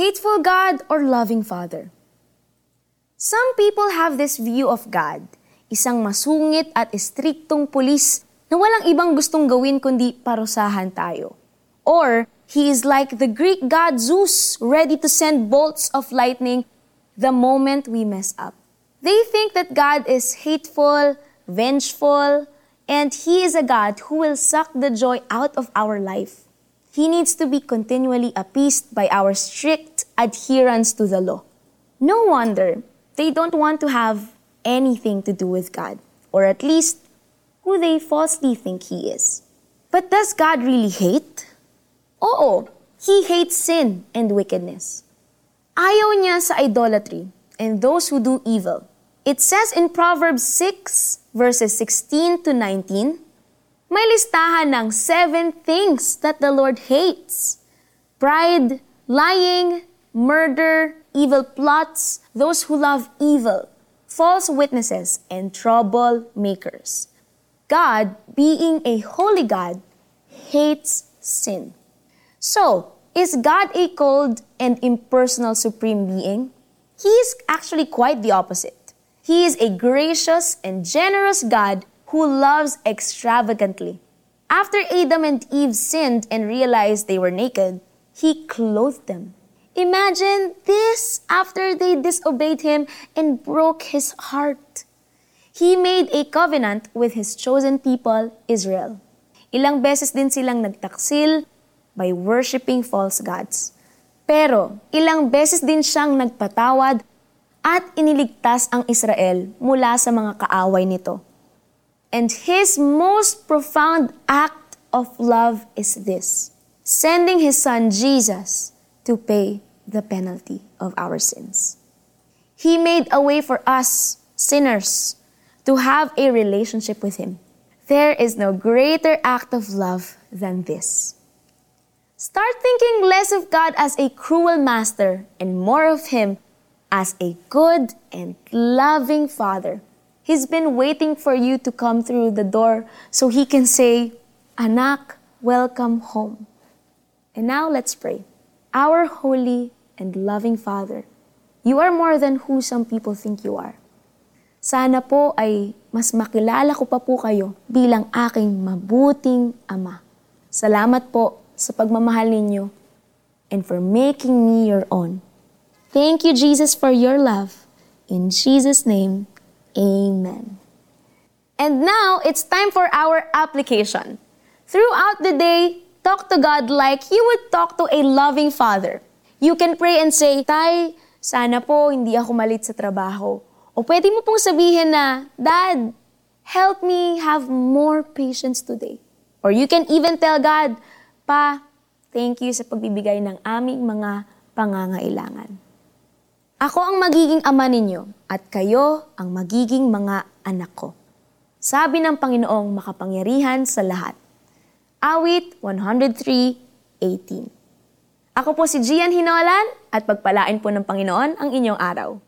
Hateful God or loving Father? Some people have this view of God, isang masungit at istriktong pulis na walang ibang gustong gawin kundi parusahan tayo. Or, he is like the Greek god Zeus, ready to send bolts of lightning the moment we mess up. They think that God is hateful, vengeful, and He is a God who will suck the joy out of our life. He needs to be continually appeased by our strict adherence to the law. No wonder they don't want to have anything to do with God, or at least who they falsely think He is. But does God really hate? Oo, He hates sin and wickedness. Ayaw niya sa idolatry and those who do evil. It says in Proverbs 6, verses 16 to 19, may listahan ng seven things that the Lord hates. Pride, lying, murder, evil plots, those who love evil, false witnesses, and troublemakers. God, being a holy God, hates sin. So, is God a cold and impersonal supreme being? He is actually quite the opposite. He is a gracious and generous God who loves extravagantly. After Adam and Eve sinned and realized they were naked, he clothed them. Imagine this after they disobeyed him and broke his heart. He made a covenant with his chosen people, Israel. Ilang beses din silang nagtaksil by worshiping false gods. Pero ilang beses din siyang nagpatawad at iniligtas ang Israel mula sa mga kaaway nito. And his most profound act of love is this sending his son Jesus to pay the penalty of our sins. He made a way for us, sinners, to have a relationship with him. There is no greater act of love than this. Start thinking less of God as a cruel master and more of him as a good and loving father. He's been waiting for you to come through the door so he can say, Anak, welcome home. And now let's pray. Our holy and loving Father, you are more than who some people think you are. Sana po ay mas makilala ko pa po kayo bilang aking mabuting Ama. Salamat po sa pagmamahal ninyo and for making me your own. Thank you, Jesus, for your love. In Jesus' name, Amen. And now, it's time for our application. Throughout the day, talk to God like you would talk to a loving Father. You can pray and say, Tay, sana po hindi ako malit sa trabaho. O pwede mo pong sabihin na, Dad, help me have more patience today. Or you can even tell God, Pa, thank you sa pagbibigay ng aming mga pangangailangan. Ako ang magiging ama ninyo at kayo ang magiging mga anak ko. Sabi ng Panginoong makapangyarihan sa lahat. Awit 103.18 Ako po si Gian Hinolan at pagpalain po ng Panginoon ang inyong araw.